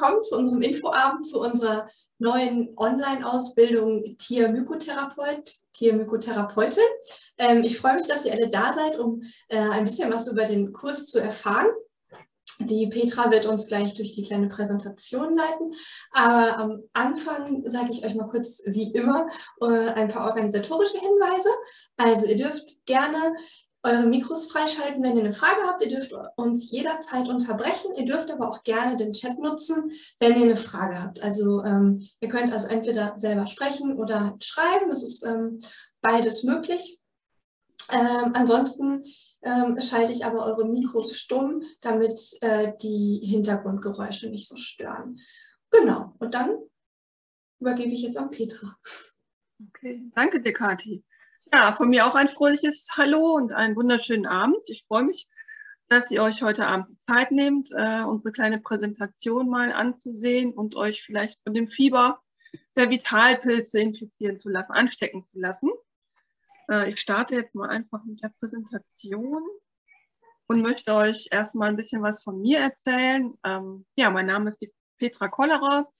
willkommen zu unserem Infoabend, zu unserer neuen Online-Ausbildung Tier-Mykotherapeut, Tier-Mykotherapeutin. Ähm, ich freue mich, dass ihr alle da seid, um äh, ein bisschen was über den Kurs zu erfahren. Die Petra wird uns gleich durch die kleine Präsentation leiten. Aber am Anfang sage ich euch mal kurz, wie immer, äh, ein paar organisatorische Hinweise. Also ihr dürft gerne eure Mikros freischalten, wenn ihr eine Frage habt. Ihr dürft uns jederzeit unterbrechen. Ihr dürft aber auch gerne den Chat nutzen, wenn ihr eine Frage habt. Also ähm, ihr könnt also entweder selber sprechen oder schreiben. Das ist ähm, beides möglich. Ähm, ansonsten ähm, schalte ich aber eure Mikros stumm, damit äh, die Hintergrundgeräusche nicht so stören. Genau, und dann übergebe ich jetzt an Petra. Okay, danke dir, Kathi. Ja, von mir auch ein fröhliches Hallo und einen wunderschönen Abend. Ich freue mich, dass ihr euch heute Abend Zeit nehmt, äh, unsere kleine Präsentation mal anzusehen und euch vielleicht von dem Fieber der Vitalpilze infizieren zu lassen, anstecken zu lassen. Äh, ich starte jetzt mal einfach mit der Präsentation und möchte euch erstmal ein bisschen was von mir erzählen. Ähm, ja, mein Name ist Petra Kollerer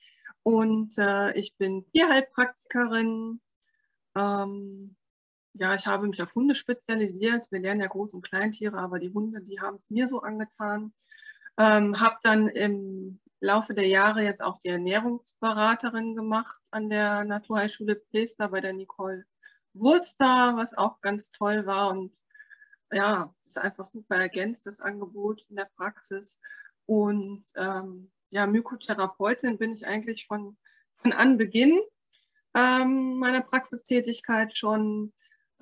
und äh, ich bin Tierheilpraktikerin. Ähm, ja, ich habe mich auf Hunde spezialisiert. Wir lernen ja Groß- und Kleintiere, aber die Hunde, die haben es mir so angetan. Ähm, habe dann im Laufe der Jahre jetzt auch die Ernährungsberaterin gemacht an der Naturheilschule Plester bei der Nicole Wurster, was auch ganz toll war und ja, ist einfach super ergänzt, das Angebot in der Praxis. Und ähm, ja, Mykotherapeutin bin ich eigentlich von, von Anbeginn ähm, meiner Praxistätigkeit schon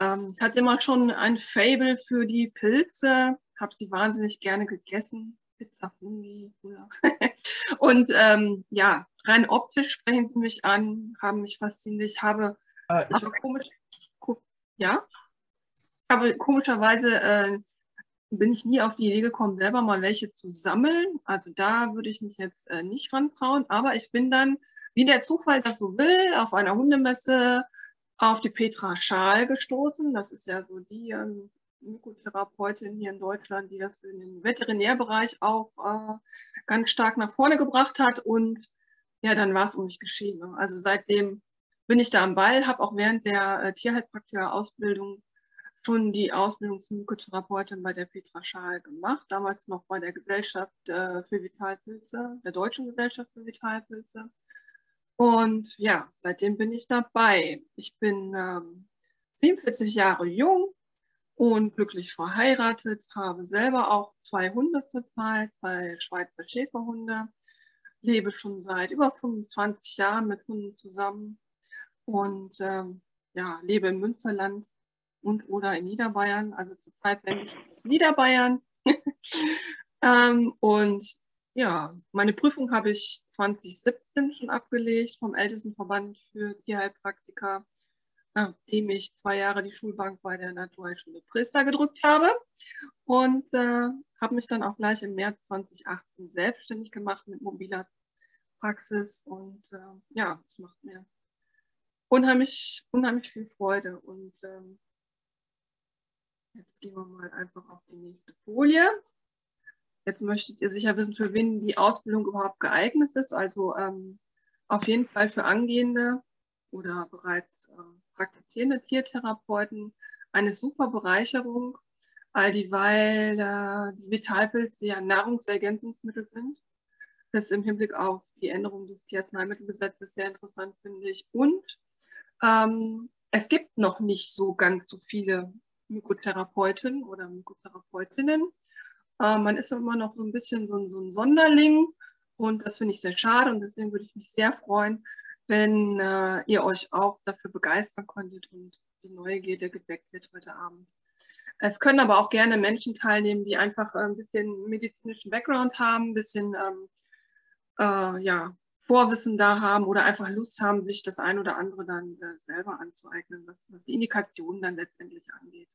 ähm, ich hatte immer schon ein Fable für die Pilze, habe sie wahnsinnig gerne gegessen. Pizza Fungi und ähm, ja, rein optisch sprechen sie mich an, haben mich fasziniert. Ich habe, ah, ich aber komisch, ja, aber komischerweise äh, bin ich nie auf die Idee gekommen, selber mal welche zu sammeln. Also da würde ich mich jetzt äh, nicht rantrauen. Aber ich bin dann, wie der Zufall das so will, auf einer Hundemesse auf die Petra Schaal gestoßen. Das ist ja so die ähm, Mykotherapeutin hier in Deutschland, die das in den Veterinärbereich auch äh, ganz stark nach vorne gebracht hat. Und ja, dann war es um mich geschehen. Ne? Also seitdem bin ich da am Ball, habe auch während der äh, Tierheilpraktiker-Ausbildung schon die Ausbildung zum Mykotherapeutin bei der Petra Schaal gemacht, damals noch bei der Gesellschaft äh, für Vitalpilze, der Deutschen Gesellschaft für Vitalpilze. Und ja, seitdem bin ich dabei. Ich bin ähm, 47 Jahre jung und glücklich verheiratet, habe selber auch zwei Hunde zurzeit, zwei Schweizer Schäferhunde, lebe schon seit über 25 Jahren mit Hunden zusammen und ähm, ja, lebe im Münsterland und oder in Niederbayern. Also zurzeit sende ich aus Niederbayern. ähm, und ja, meine Prüfung habe ich 2017 schon abgelegt vom Ältestenverband für Tierheilpraktiker, nachdem ich zwei Jahre die Schulbank bei der Naturheilschule Priester gedrückt habe. Und äh, habe mich dann auch gleich im März 2018 selbstständig gemacht mit mobiler Praxis. Und äh, ja, es macht mir unheimlich, unheimlich viel Freude. Und ähm, jetzt gehen wir mal einfach auf die nächste Folie. Jetzt möchtet ihr sicher wissen, für wen die Ausbildung überhaupt geeignet ist. Also ähm, auf jeden Fall für angehende oder bereits äh, praktizierende Tiertherapeuten eine super Bereicherung, all dieweil äh, die Vitalpilze ja Nahrungsergänzungsmittel sind. Das ist im Hinblick auf die Änderung des Tierarzneimittelgesetzes sehr interessant, finde ich. Und ähm, es gibt noch nicht so ganz so viele Mykotherapeuten oder Mykotherapeutinnen. Äh, man ist immer noch so ein bisschen so, so ein Sonderling und das finde ich sehr schade und deswegen würde ich mich sehr freuen, wenn äh, ihr euch auch dafür begeistern konntet und die Neugierde geweckt wird heute Abend. Es können aber auch gerne Menschen teilnehmen, die einfach ein bisschen medizinischen Background haben, ein bisschen ähm, äh, ja, Vorwissen da haben oder einfach Lust haben, sich das ein oder andere dann äh, selber anzueignen, was, was die Indikationen dann letztendlich angeht.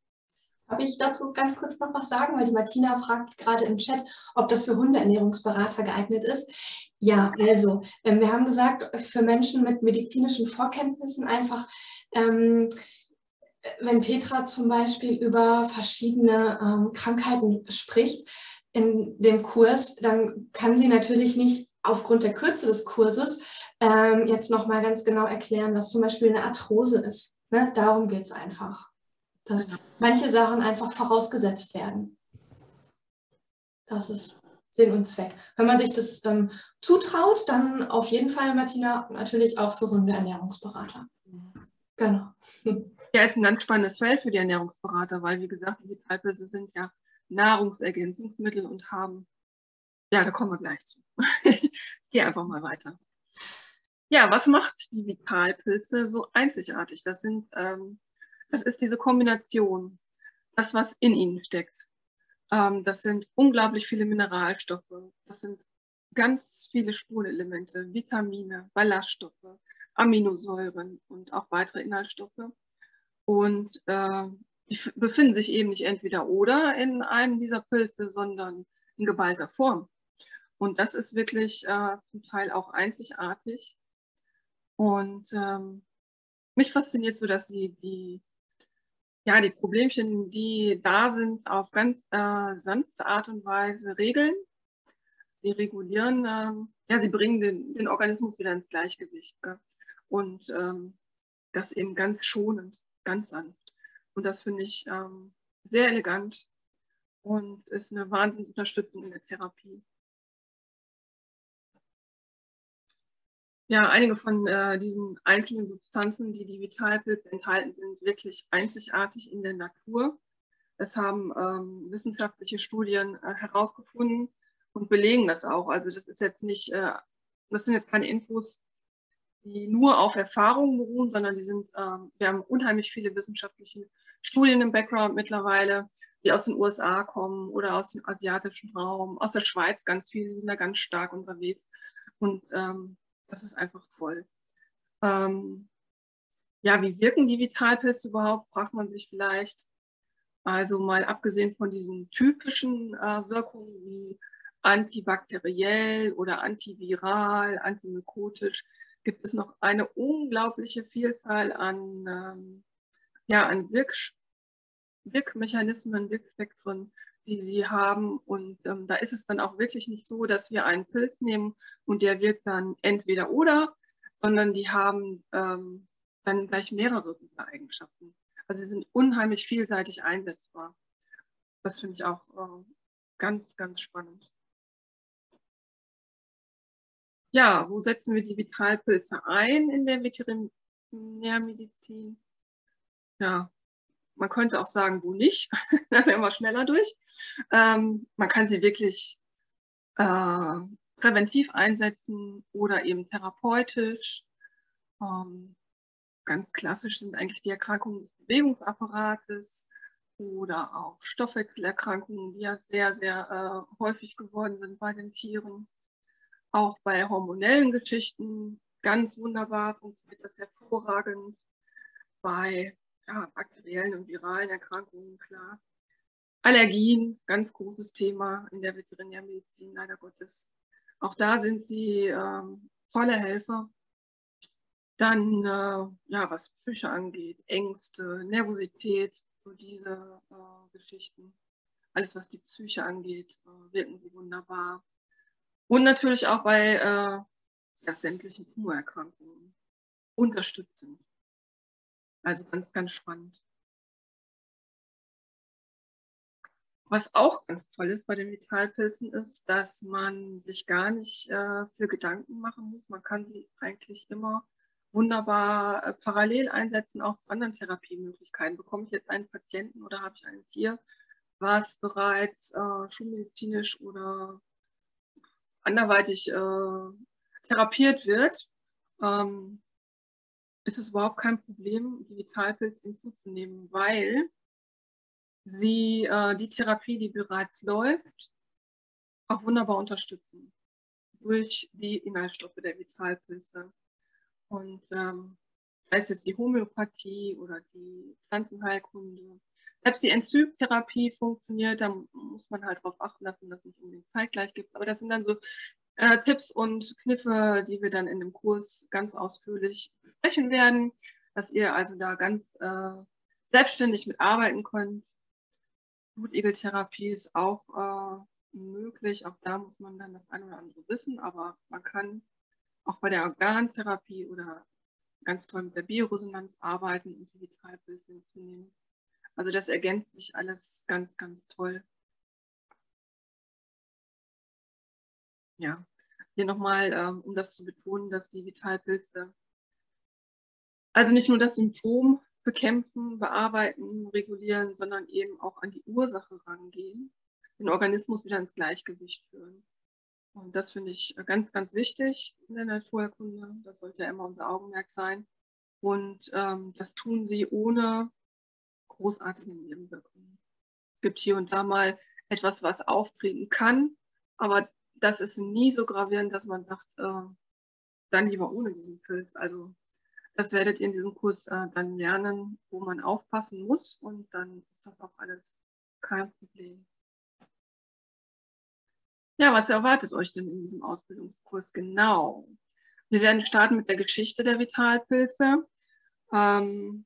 Darf ich dazu ganz kurz noch was sagen? Weil die Martina fragt gerade im Chat, ob das für Hundeernährungsberater geeignet ist. Ja, also ähm, wir haben gesagt, für Menschen mit medizinischen Vorkenntnissen einfach, ähm, wenn Petra zum Beispiel über verschiedene ähm, Krankheiten spricht in dem Kurs, dann kann sie natürlich nicht aufgrund der Kürze des Kurses ähm, jetzt nochmal ganz genau erklären, was zum Beispiel eine Arthrose ist. Ne? Darum geht es einfach, dass manche Sachen einfach vorausgesetzt werden. Das ist Sinn und Zweck. Wenn man sich das ähm, zutraut, dann auf jeden Fall, Martina, natürlich auch für Hundeernährungsberater. Genau. Ja, ist ein ganz spannendes Feld für die Ernährungsberater, weil, wie gesagt, die Vitalpilze sind ja Nahrungsergänzungsmittel und haben, ja, da kommen wir gleich zu. ich gehe einfach mal weiter. Ja, was macht die Vitalpilze so einzigartig? Das sind, ähm, das ist diese Kombination, das, was in ihnen steckt. Ähm, das sind unglaublich viele Mineralstoffe. Das sind ganz viele Spurenelemente, Vitamine, Ballaststoffe, Aminosäuren und auch weitere Inhaltsstoffe. Und äh, die befinden sich eben nicht entweder oder in einem dieser Pilze, sondern in geballter Form. Und das ist wirklich äh, zum Teil auch einzigartig. Und ähm, mich fasziniert so, dass sie die ja, die Problemchen, die da sind, auf ganz äh, sanfte Art und Weise regeln. Sie regulieren, ähm, ja, sie bringen den, den Organismus wieder ins Gleichgewicht. Gell? Und ähm, das eben ganz schonend, ganz sanft. Und das finde ich ähm, sehr elegant und ist eine Wahnsinnsunterstützung in der Therapie. Ja, einige von äh, diesen einzelnen Substanzen, die die Vitalpilze enthalten, sind wirklich einzigartig in der Natur. Das haben ähm, wissenschaftliche Studien äh, herausgefunden und belegen das auch. Also das ist jetzt nicht, äh, das sind jetzt keine Infos, die nur auf Erfahrungen beruhen, sondern die sind, ähm, wir haben unheimlich viele wissenschaftliche Studien im Background mittlerweile, die aus den USA kommen oder aus dem asiatischen Raum, aus der Schweiz ganz viele, die sind da ganz stark unterwegs. Und ähm, das ist einfach voll. Ähm, ja, wie wirken die Vitalpilze überhaupt, fragt man sich vielleicht. Also mal abgesehen von diesen typischen äh, Wirkungen wie antibakteriell oder antiviral, antimykotisch, gibt es noch eine unglaubliche Vielzahl an, ähm, ja, an Wirk Wirkmechanismen, Wirkspektren, die sie haben. Und ähm, da ist es dann auch wirklich nicht so, dass wir einen Pilz nehmen und der wirkt dann entweder oder, sondern die haben ähm, dann gleich mehrere gute Eigenschaften. Also sie sind unheimlich vielseitig einsetzbar. Das finde ich auch äh, ganz, ganz spannend. Ja, wo setzen wir die Vitalpilze ein in der Veterinärmedizin? Ja, man könnte auch sagen, wo nicht. da wären wir schneller durch. Ähm, man kann sie wirklich äh, präventiv einsetzen oder eben therapeutisch. Ähm, ganz klassisch sind eigentlich die Erkrankungen des Bewegungsapparates oder auch Stoffwechselerkrankungen, die ja sehr, sehr äh, häufig geworden sind bei den Tieren. Auch bei hormonellen Geschichten ganz wunderbar funktioniert das hervorragend. Bei ja, bakteriellen und viralen Erkrankungen, klar. Allergien, ganz großes Thema in der Veterinärmedizin, leider Gottes. Auch da sind sie ähm, tolle Helfer. Dann, äh, ja, was Psyche angeht, Ängste, Nervosität, so diese äh, Geschichten. Alles, was die Psyche angeht, äh, wirken sie wunderbar. Und natürlich auch bei äh, ja, sämtlichen Tumorerkrankungen unterstützend. Also ganz, ganz spannend. Was auch ganz toll ist bei den Vitalpilzen ist, dass man sich gar nicht äh, für Gedanken machen muss. Man kann sie eigentlich immer wunderbar äh, parallel einsetzen, auch zu anderen Therapiemöglichkeiten. Bekomme ich jetzt einen Patienten oder habe ich ein Tier, was bereits äh, schulmedizinisch oder anderweitig äh, therapiert wird, ähm, ist es überhaupt kein Problem, Digitalpilz hinzuzunehmen, weil sie äh, die Therapie, die bereits läuft, auch wunderbar unterstützen durch die Inhaltsstoffe der Vitalpilze. Und ähm, sei es jetzt die Homöopathie oder die Pflanzenheilkunde. Selbst die Enzymtherapie funktioniert, da muss man halt darauf achten, dass man das nicht unbedingt zeitgleich gibt. Aber das sind dann so äh, Tipps und Kniffe, die wir dann in dem Kurs ganz ausführlich besprechen werden, dass ihr also da ganz äh, selbstständig mitarbeiten könnt. Blutegeltherapie ist auch möglich. Auch da muss man dann das eine oder andere wissen, aber man kann auch bei der Organtherapie oder ganz toll mit der Bioresonanz arbeiten und Digitalbild hinzunehmen. Also das ergänzt sich alles ganz, ganz toll. Ja, hier nochmal, ähm, um das zu betonen, dass die Vitalpilze also nicht nur das Symptom bekämpfen, bearbeiten, regulieren, sondern eben auch an die Ursache rangehen, den Organismus wieder ins Gleichgewicht führen. Und das finde ich ganz, ganz wichtig in der Naturerkunde. Das sollte ja immer unser Augenmerk sein. Und ähm, das tun sie ohne großartige Nebenwirkungen. Es gibt hier und da mal etwas, was auftreten kann, aber das ist nie so gravierend, dass man sagt, äh, dann lieber ohne diesen Pilz. Also das werdet ihr in diesem Kurs äh, dann lernen, wo man aufpassen muss und dann ist das auch alles kein Problem. Ja, was erwartet euch denn in diesem Ausbildungskurs genau? Wir werden starten mit der Geschichte der Vitalpilze. Ähm,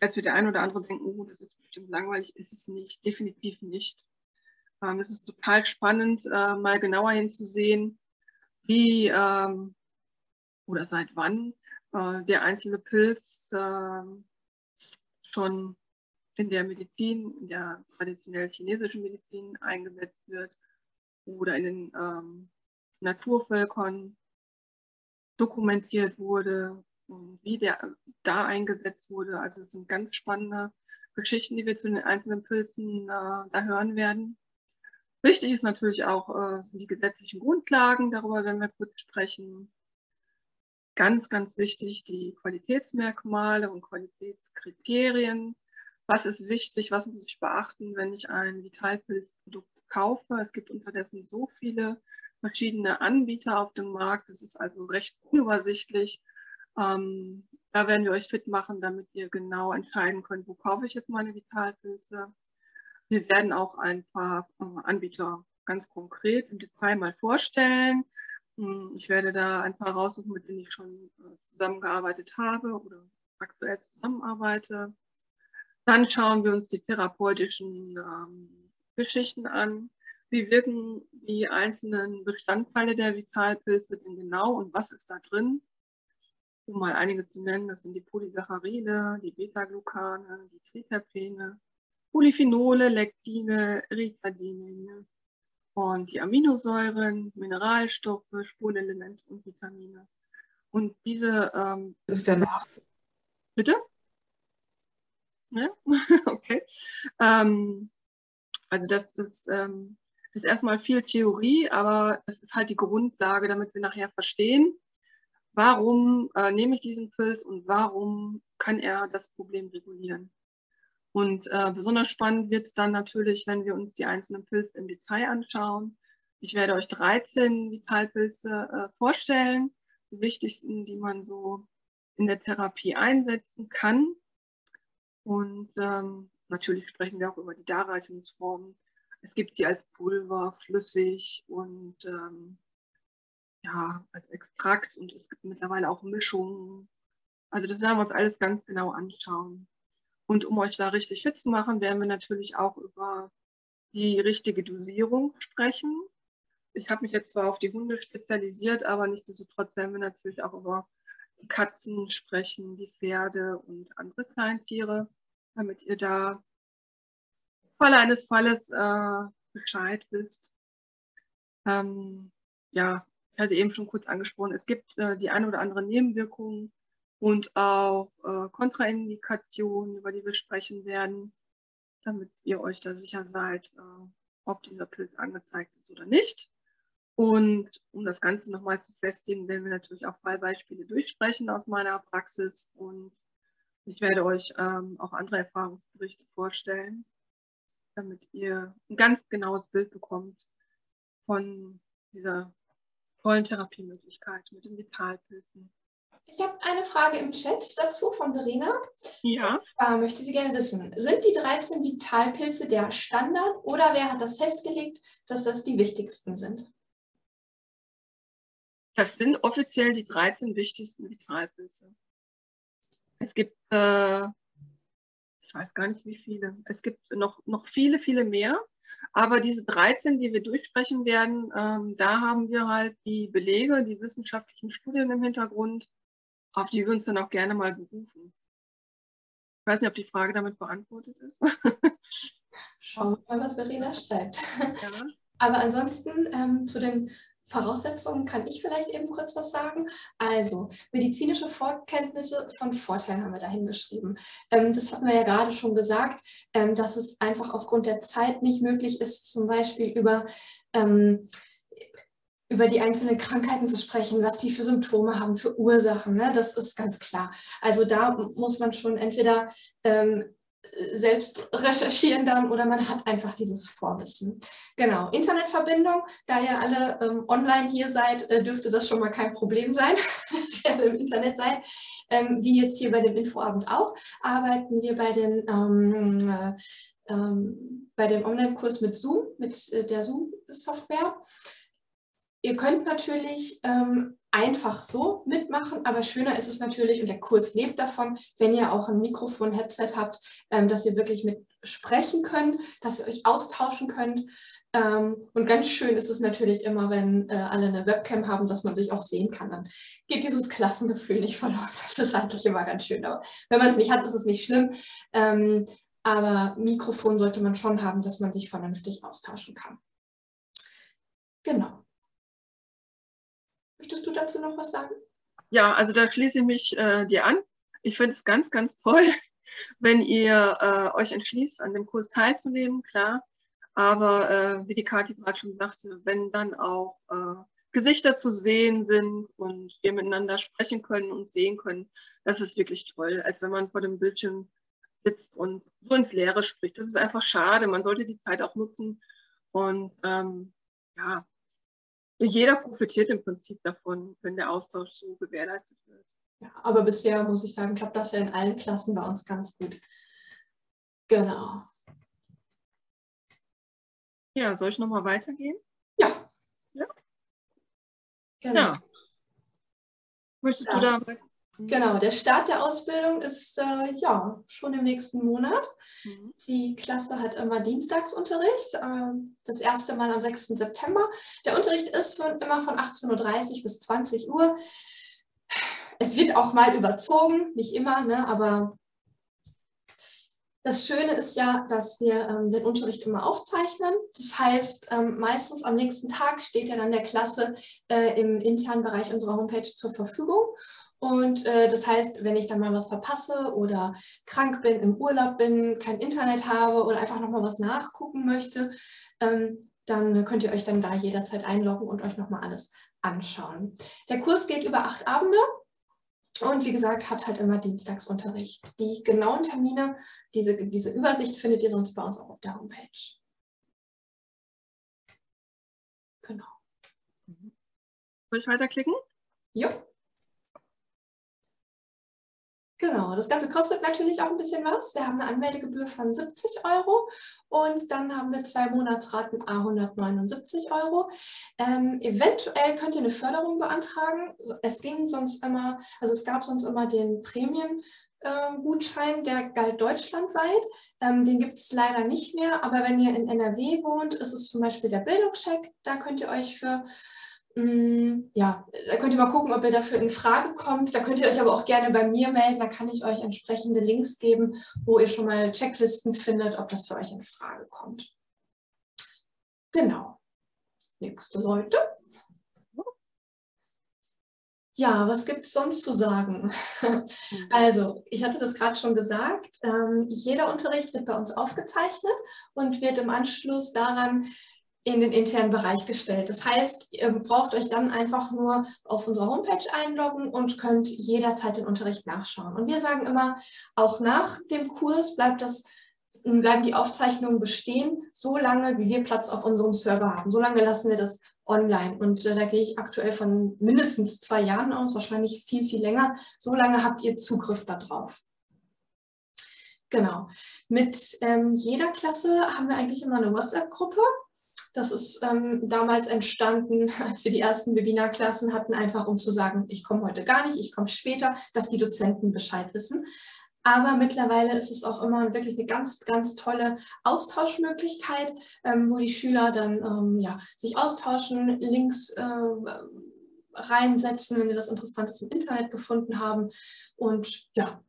als wir der ein oder andere denken, oh, das ist bestimmt langweilig, ist es nicht, definitiv nicht. Ähm, es ist total spannend, äh, mal genauer hinzusehen, wie ähm, oder seit wann äh, der einzelne Pilz äh, schon in der Medizin, in der traditionell chinesischen Medizin eingesetzt wird oder in den ähm, Naturvölkern dokumentiert wurde und wie der da eingesetzt wurde. Also es sind ganz spannende Geschichten, die wir zu den einzelnen Pilzen äh, da hören werden. Wichtig ist natürlich auch äh, sind die gesetzlichen Grundlagen, darüber werden wir kurz sprechen ganz, ganz wichtig, die Qualitätsmerkmale und Qualitätskriterien. Was ist wichtig, was muss ich beachten, wenn ich ein Vitalpilzprodukt kaufe? Es gibt unterdessen so viele verschiedene Anbieter auf dem Markt. Es ist also recht unübersichtlich. Ähm, da werden wir euch fit machen, damit ihr genau entscheiden könnt, wo kaufe ich jetzt meine Vitalpilze. Wir werden auch ein paar äh, Anbieter ganz konkret im Detail mal vorstellen. Hm, ich werde da ein paar raussuchen, mit denen ich schon äh, zusammengearbeitet habe oder aktuell zusammenarbeite. Dann schauen wir uns die therapeutischen ähm, Geschichten an. Wie wirken die einzelnen Bestandteile der Vitalpilze denn genau und was ist da drin? Um mal einige zu nennen, das sind die Polysaccharide, die Beta-Glucane, die Triterpene, Polyphenole, Lektine, Ritadine, und die Aminosäuren, Mineralstoffe, Spurenelemente und Vitamine. Und diese. Ähm, das ist ja noch. Bitte? Ja? okay. Ähm, also, das, das ähm, ist erstmal viel Theorie, aber das ist halt die Grundlage, damit wir nachher verstehen, warum äh, nehme ich diesen Pilz und warum kann er das Problem regulieren. Und äh, besonders spannend wird es dann natürlich, wenn wir uns die einzelnen Pilze im Detail anschauen. Ich werde euch 13 Vitalpilze äh, vorstellen, die wichtigsten, die man so in der Therapie einsetzen kann. Und ähm, natürlich sprechen wir auch über die Darreichungsformen. Es gibt sie als Pulver, flüssig und ähm, ja, als Extrakt und es gibt mittlerweile auch Mischungen. Also das werden wir uns alles ganz genau anschauen. Und um euch da richtig fit zu machen, werden wir natürlich auch über die richtige Dosierung sprechen. Ich habe mich jetzt zwar auf die Hunde spezialisiert, aber nichtsdestotrotz werden wir natürlich auch über die Katzen sprechen, die Pferde und andere Kleintiere, damit ihr da im Falle eines Falles äh, Bescheid wisst. Ähm, ja, ich hatte eben schon kurz angesprochen, es gibt äh, die eine oder andere Nebenwirkung und auch äh, Kontraindikationen, über die wir sprechen werden, damit ihr euch da sicher seid, äh, ob dieser Pilz angezeigt ist oder nicht. Und um das Ganze nochmal zu festigen, werden wir natürlich auch Fallbeispiele durchsprechen aus meiner Praxis und ich werde euch ähm, auch andere Erfahrungsberichte vorstellen, damit ihr ein ganz genaues Bild bekommt von dieser tollen Therapiemöglichkeit mit den Vitalpilzen. Ich habe eine Frage im Chat dazu von Verena. Ja. Äh, möchte sie gerne wissen. Sind die 13 Vitalpilze der Standard oder wer hat das festgelegt, dass das die wichtigsten sind? Das sind offiziell die 13 wichtigsten Vitalpilze. Es gibt, äh, ich weiß gar nicht wie viele, es gibt noch, noch viele, viele mehr. Aber diese 13, die wir durchsprechen werden, ähm, da haben wir halt die Belege, die wissenschaftlichen Studien im Hintergrund, auf die wir uns dann auch gerne mal berufen. Ich weiß nicht, ob die Frage damit beantwortet ist. Schauen wir mal, was Verena schreibt. Ja. Aber ansonsten ähm, zu den Voraussetzungen kann ich vielleicht eben kurz was sagen. Also, medizinische Vorkenntnisse von Vorteilen haben wir da hingeschrieben. Ähm, das hatten wir ja gerade schon gesagt, ähm, dass es einfach aufgrund der Zeit nicht möglich ist, zum Beispiel über, ähm, über die einzelnen Krankheiten zu sprechen, was die für Symptome haben, für Ursachen. Ne? Das ist ganz klar. Also da muss man schon entweder ähm, selbst recherchieren dann oder man hat einfach dieses Vorwissen. Genau, Internetverbindung, da ihr alle ähm, online hier seid, äh, dürfte das schon mal kein Problem sein, dass ihr alle im Internet seid. Ähm, wie jetzt hier bei dem Infoabend auch, arbeiten wir bei, den, ähm, äh, ähm, bei dem Online-Kurs mit Zoom, mit äh, der Zoom-Software. Ihr könnt natürlich ähm, einfach so mitmachen, aber schöner ist es natürlich, und der Kurs lebt davon, wenn ihr auch ein Mikrofon, Headset habt, ähm, dass ihr wirklich mit sprechen könnt, dass ihr euch austauschen könnt. Ähm, und ganz schön ist es natürlich immer, wenn äh, alle eine Webcam haben, dass man sich auch sehen kann. Dann geht dieses Klassengefühl nicht verloren. Das ist eigentlich immer ganz schön. Aber wenn man es nicht hat, ist es nicht schlimm. Ähm, aber Mikrofon sollte man schon haben, dass man sich vernünftig austauschen kann. Genau. Möchtest du dazu noch was sagen? Ja, also da schließe ich mich äh, dir an. Ich finde es ganz, ganz toll, wenn ihr äh, euch entschließt, an dem Kurs teilzunehmen, klar. Aber äh, wie die Kathi gerade schon sagte, wenn dann auch äh, Gesichter zu sehen sind und wir miteinander sprechen können und sehen können, das ist wirklich toll, als wenn man vor dem Bildschirm sitzt und so ins Leere spricht. Das ist einfach schade. Man sollte die Zeit auch nutzen und ähm, ja, jeder profitiert im Prinzip davon, wenn der Austausch so gewährleistet wird. Ja, aber bisher muss ich sagen, klappt das ja in allen Klassen bei uns ganz gut. Genau. Ja, soll ich nochmal weitergehen? Ja. Ja. Genau. Ja. Möchtest ja. du da Genau, der Start der Ausbildung ist äh, ja schon im nächsten Monat. Mhm. Die Klasse hat immer Dienstagsunterricht, äh, das erste Mal am 6. September. Der Unterricht ist von, immer von 18.30 Uhr bis 20 Uhr. Es wird auch mal überzogen, nicht immer, ne, aber das Schöne ist ja, dass wir ähm, den Unterricht immer aufzeichnen. Das heißt, ähm, meistens am nächsten Tag steht ja dann der Klasse äh, im internen Bereich unserer Homepage zur Verfügung. Und äh, das heißt, wenn ich dann mal was verpasse oder krank bin, im Urlaub bin, kein Internet habe oder einfach nochmal was nachgucken möchte, ähm, dann könnt ihr euch dann da jederzeit einloggen und euch nochmal alles anschauen. Der Kurs geht über acht Abende und wie gesagt, hat halt immer Dienstagsunterricht. Die genauen Termine, diese, diese Übersicht findet ihr sonst bei uns auch auf der Homepage. Genau. Soll ich weiterklicken? Ja. Genau, das Ganze kostet natürlich auch ein bisschen was. Wir haben eine Anmeldegebühr von 70 Euro und dann haben wir zwei Monatsraten A 179 Euro. Ähm, eventuell könnt ihr eine Förderung beantragen. Es ging sonst immer, also es gab sonst immer den Prämien. Ähm, Gutschein, der galt deutschlandweit. Ähm, den gibt es leider nicht mehr, aber wenn ihr in NRW wohnt, ist es zum Beispiel der Bildungscheck. Da könnt ihr euch für ja, da könnt ihr mal gucken, ob ihr dafür in Frage kommt. Da könnt ihr euch aber auch gerne bei mir melden. Da kann ich euch entsprechende Links geben, wo ihr schon mal Checklisten findet, ob das für euch in Frage kommt. Genau. Nächste Seite. Ja, was gibt es sonst zu sagen? Also, ich hatte das gerade schon gesagt, ähm, jeder Unterricht wird bei uns aufgezeichnet und wird im Anschluss daran in den internen Bereich gestellt. Das heißt, ihr braucht euch dann einfach nur auf unsere Homepage einloggen und könnt jederzeit den Unterricht nachschauen. Und wir sagen immer, auch nach dem Kurs bleibt das, bleiben die Aufzeichnungen bestehen, so lange, wie wir Platz auf unserem Server haben. So lange lassen wir das online. Und äh, da gehe ich aktuell von mindestens zwei Jahren aus, wahrscheinlich viel, viel länger. So lange habt ihr Zugriff darauf. Genau. Mit ähm, jeder Klasse haben wir eigentlich immer eine WhatsApp-Gruppe. Das ist ähm, damals entstanden, als wir die ersten Webinarklassen hatten, einfach um zu sagen, ich komme heute gar nicht, ich komme später, dass die Dozenten Bescheid wissen. Aber mittlerweile ist es auch immer wirklich eine ganz, ganz tolle Austauschmöglichkeit, ähm, wo die Schüler dann ähm, ja, sich austauschen, Links äh, reinsetzen, wenn sie was Interessantes im Internet gefunden haben und ja,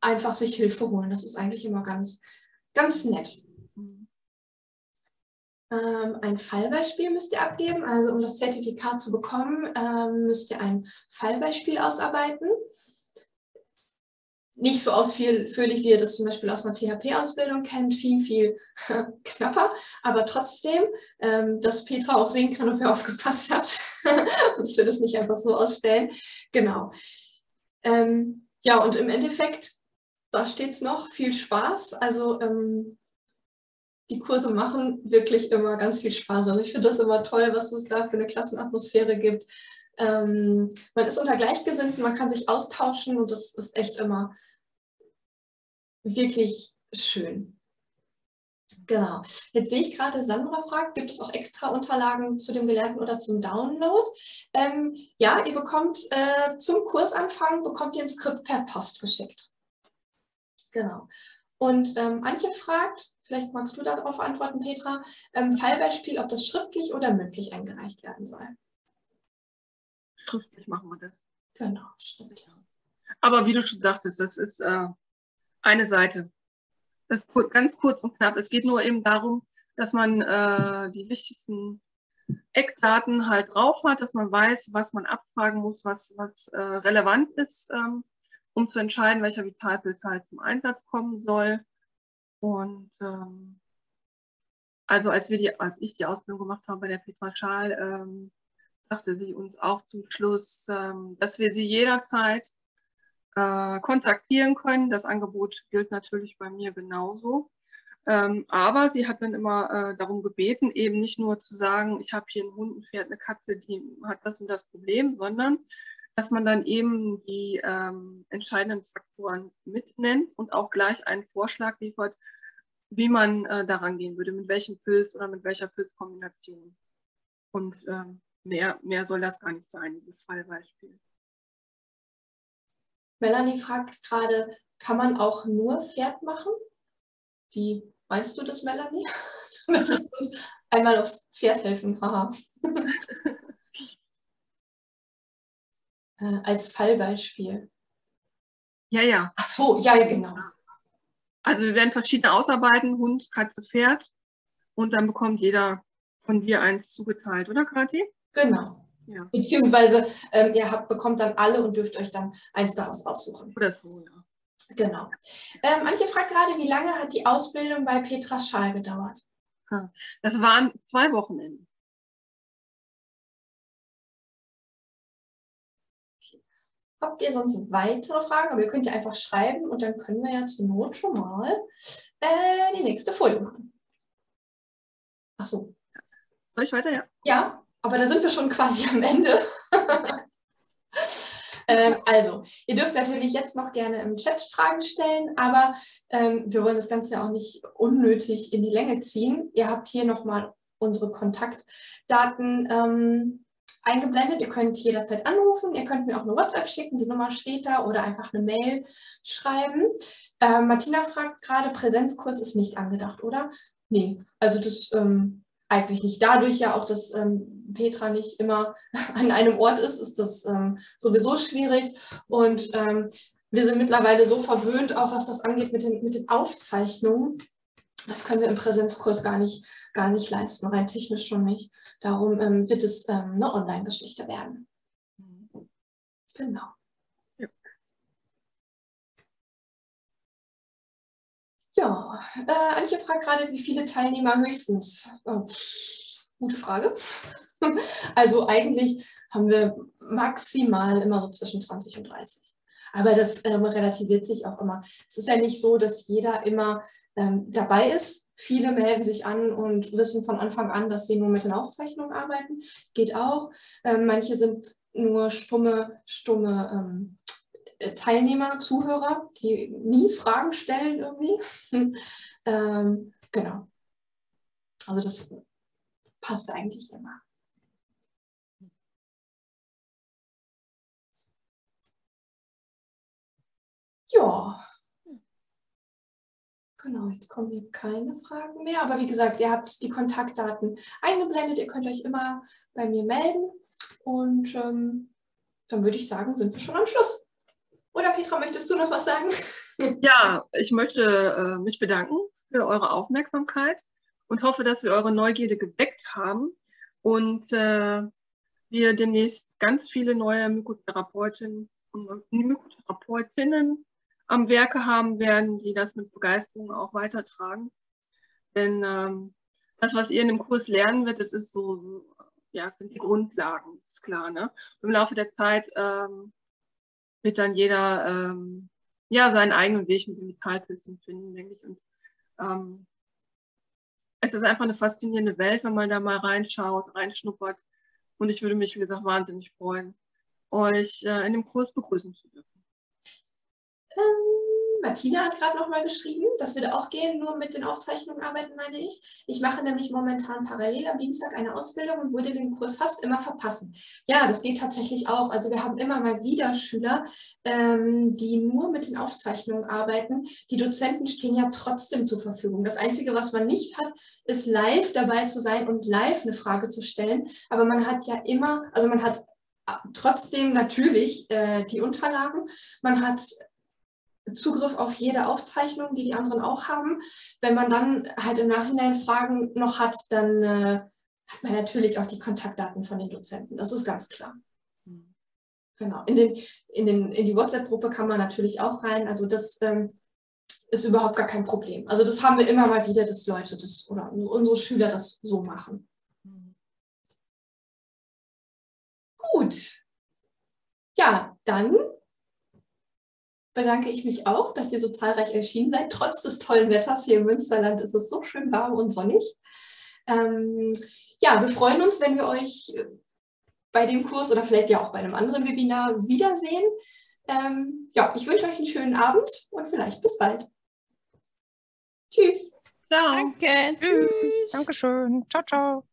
einfach sich Hilfe holen. Das ist eigentlich immer ganz, ganz nett. Ähm, ein Fallbeispiel müsst ihr abgeben. Also um das Zertifikat zu bekommen, ähm, müsst ihr ein Fallbeispiel ausarbeiten. Nicht so ausführlich, wie ihr das zum Beispiel aus einer THP-Ausbildung kennt, viel, viel knapper, aber trotzdem, ähm, dass Petra auch sehen kann, ob ihr aufgepasst habt. ich will das nicht einfach so ausstellen. Genau. Ja, und im Endeffekt, da steht es noch, viel Spaß. Also die Kurse machen wirklich immer ganz viel Spaß. Also ich finde das immer toll, was es da für eine Klassenatmosphäre gibt. Ähm, man ist unter Gleichgesinnten, man kann sich austauschen und das ist echt immer wirklich schön. Genau. Jetzt sehe ich gerade, Sandra fragt, gibt es auch extra Unterlagen zu dem Gelernten oder zum Download? Ähm, ja, ihr bekommt äh, zum Kursanfang, bekommt ihr ein Skript per Post geschickt. Genau. Und ähm, Antje fragt, Vielleicht magst du darauf antworten, Petra. Ähm, Fallbeispiel, ob das schriftlich oder mündlich eingereicht werden soll. Schriftlich machen wir das. Genau, schriftlich. Aber wie du schon sagtest, das ist äh, eine Seite. Das ist ganz kurz und knapp. Es geht nur eben darum, dass man äh, die wichtigsten Eckdaten halt drauf hat, dass man weiß, was man abfragen muss, was, was äh, relevant ist, ähm, um zu entscheiden, welcher Vitalpilz halt zum Einsatz kommen soll. Und ähm, also als, wir die, als ich die Ausbildung gemacht habe bei der Petra Schal, ähm, sagte sie uns auch zum Schluss, ähm, dass wir sie jederzeit äh, kontaktieren können. Das Angebot gilt natürlich bei mir genauso. Ähm, aber sie hat dann immer äh, darum gebeten, eben nicht nur zu sagen, ich habe hier einen Hund, ein Pferd, eine Katze, die hat das und das Problem, sondern dass man dann eben die ähm, entscheidenden Faktoren mitnennt und auch gleich einen Vorschlag liefert, wie man äh, daran gehen würde, mit welchem Pilz oder mit welcher Pilzkombination. Und ähm, mehr, mehr soll das gar nicht sein, dieses Fallbeispiel. Melanie fragt gerade, kann man auch nur Pferd machen? Wie meinst du das, Melanie? du müsstest uns einmal aufs Pferd helfen. Haha. Äh, als Fallbeispiel. Ja, ja. Ach so, ja, genau. Also wir werden verschiedene ausarbeiten, Hund, Katze, Pferd. Und dann bekommt jeder von dir eins zugeteilt, oder Kathi? Genau. Ja. Beziehungsweise ähm, ihr habt, bekommt dann alle und dürft euch dann eins daraus aussuchen. Oder so, ja. Genau. Ähm, manche fragt gerade, wie lange hat die Ausbildung bei Petra Schal gedauert? Das waren zwei Wochenenden. Habt ihr sonst weitere Fragen? Aber ihr könnt ja einfach schreiben und dann können wir ja zur Not schon mal äh, die nächste Folie machen. Achso. Soll ich weiter? Ja. Ja, aber da sind wir schon quasi am Ende. ähm, also, ihr dürft natürlich jetzt noch gerne im Chat Fragen stellen, aber ähm, wir wollen das Ganze ja auch nicht unnötig in die Länge ziehen. Ihr habt hier nochmal unsere Kontaktdaten. Ähm, eingeblendet. Ihr könnt jederzeit anrufen, ihr könnt mir auch eine WhatsApp schicken, die Nummer steht da oder einfach eine Mail schreiben. Äh, Martina fragt gerade, Präsenzkurs ist nicht angedacht, oder? Nee, also das ähm, eigentlich nicht. Dadurch ja auch, dass ähm, Petra nicht immer an einem Ort ist, ist das ähm, sowieso schwierig. Und ähm, wir sind mittlerweile so verwöhnt, auch was das angeht mit den, mit den Aufzeichnungen, das können wir im Präsenzkurs gar nicht, gar nicht leisten, rein technisch schon nicht. Darum ähm, wird es ähm, eine Online-Geschichte werden. Genau. Ja, ja äh, Antje fragt gerade, wie viele Teilnehmer höchstens? Oh, gute Frage. also eigentlich haben wir maximal immer so zwischen 20 und 30. Aber das ähm, relativiert sich auch immer. Es ist ja nicht so, dass jeder immer ähm, dabei ist. Viele melden sich an und wissen von Anfang an, dass sie nur mit den Aufzeichnungen arbeiten. Geht auch. Ähm, manche sind nur stumme, stumme ähm, Teilnehmer, Zuhörer, die nie Fragen stellen irgendwie. ähm, genau. Also das passt eigentlich immer. Ja, Genau, jetzt kommen hier keine Fragen mehr. Aber wie gesagt, ihr habt die Kontaktdaten eingeblendet. Ihr könnt euch immer bei mir melden. Und ähm, dann würde ich sagen, sind wir schon am Schluss. Oder Petra, möchtest du noch was sagen? Ja, ich möchte äh, mich bedanken für eure Aufmerksamkeit und hoffe, dass wir eure Neugierde geweckt haben und äh, wir demnächst ganz viele neue Mykotherapeutinnen und Mykotherapeutinnen am Werke haben werden, die das mit Begeisterung auch weitertragen. Denn ähm, das, was ihr in dem Kurs lernen wird, das ist so, ja, sind die Grundlagen, ist klar. Ne? Im Laufe der Zeit ähm, wird dann jeder ähm, ja seinen eigenen Weg mit dem Vitalpilzen finden, denke ich. Und ähm, es ist einfach eine faszinierende Welt, wenn man da mal reinschaut, reinschnuppert. Und ich würde mich, wie gesagt, wahnsinnig freuen, euch äh, in dem Kurs begrüßen zu dürfen. Ähm, Martina hat gerade noch mal geschrieben, das würde auch gehen, nur mit den Aufzeichnungen arbeiten, meine ich. Ich mache nämlich momentan parallel am Dienstag eine Ausbildung und würde den Kurs fast immer verpassen. Ja, das geht tatsächlich auch. Also wir haben immer mal wieder Schüler, ähm, die nur mit den Aufzeichnungen arbeiten. Die Dozenten stehen ja trotzdem zur Verfügung. Das Einzige, was man nicht hat, ist live dabei zu sein und live eine Frage zu stellen. Aber man hat ja immer, also man hat äh, trotzdem natürlich äh, die Unterlagen. Man hat Zugriff auf jede Aufzeichnung, die die anderen auch haben. Wenn man dann halt im Nachhinein Fragen noch hat, dann äh, hat man natürlich auch die Kontaktdaten von den Dozenten. Das ist ganz klar. Mhm. Genau. In, den, in, den, in die WhatsApp-Gruppe kann man natürlich auch rein. Also das ähm, ist überhaupt gar kein Problem. Also das haben wir immer mal wieder, dass Leute das oder unsere Schüler das so machen. Mhm. Gut. Ja, dann bedanke ich mich auch, dass ihr so zahlreich erschienen seid. Trotz des tollen Wetters hier im Münsterland ist es so schön warm und sonnig. Ähm, ja, wir freuen uns, wenn wir euch bei dem Kurs oder vielleicht ja auch bei einem anderen Webinar wiedersehen. Ähm, ja, ich wünsche euch einen schönen Abend und vielleicht bis bald. Tschüss. Ciao. Danke. Tschüss. Dankeschön. Ciao, ciao.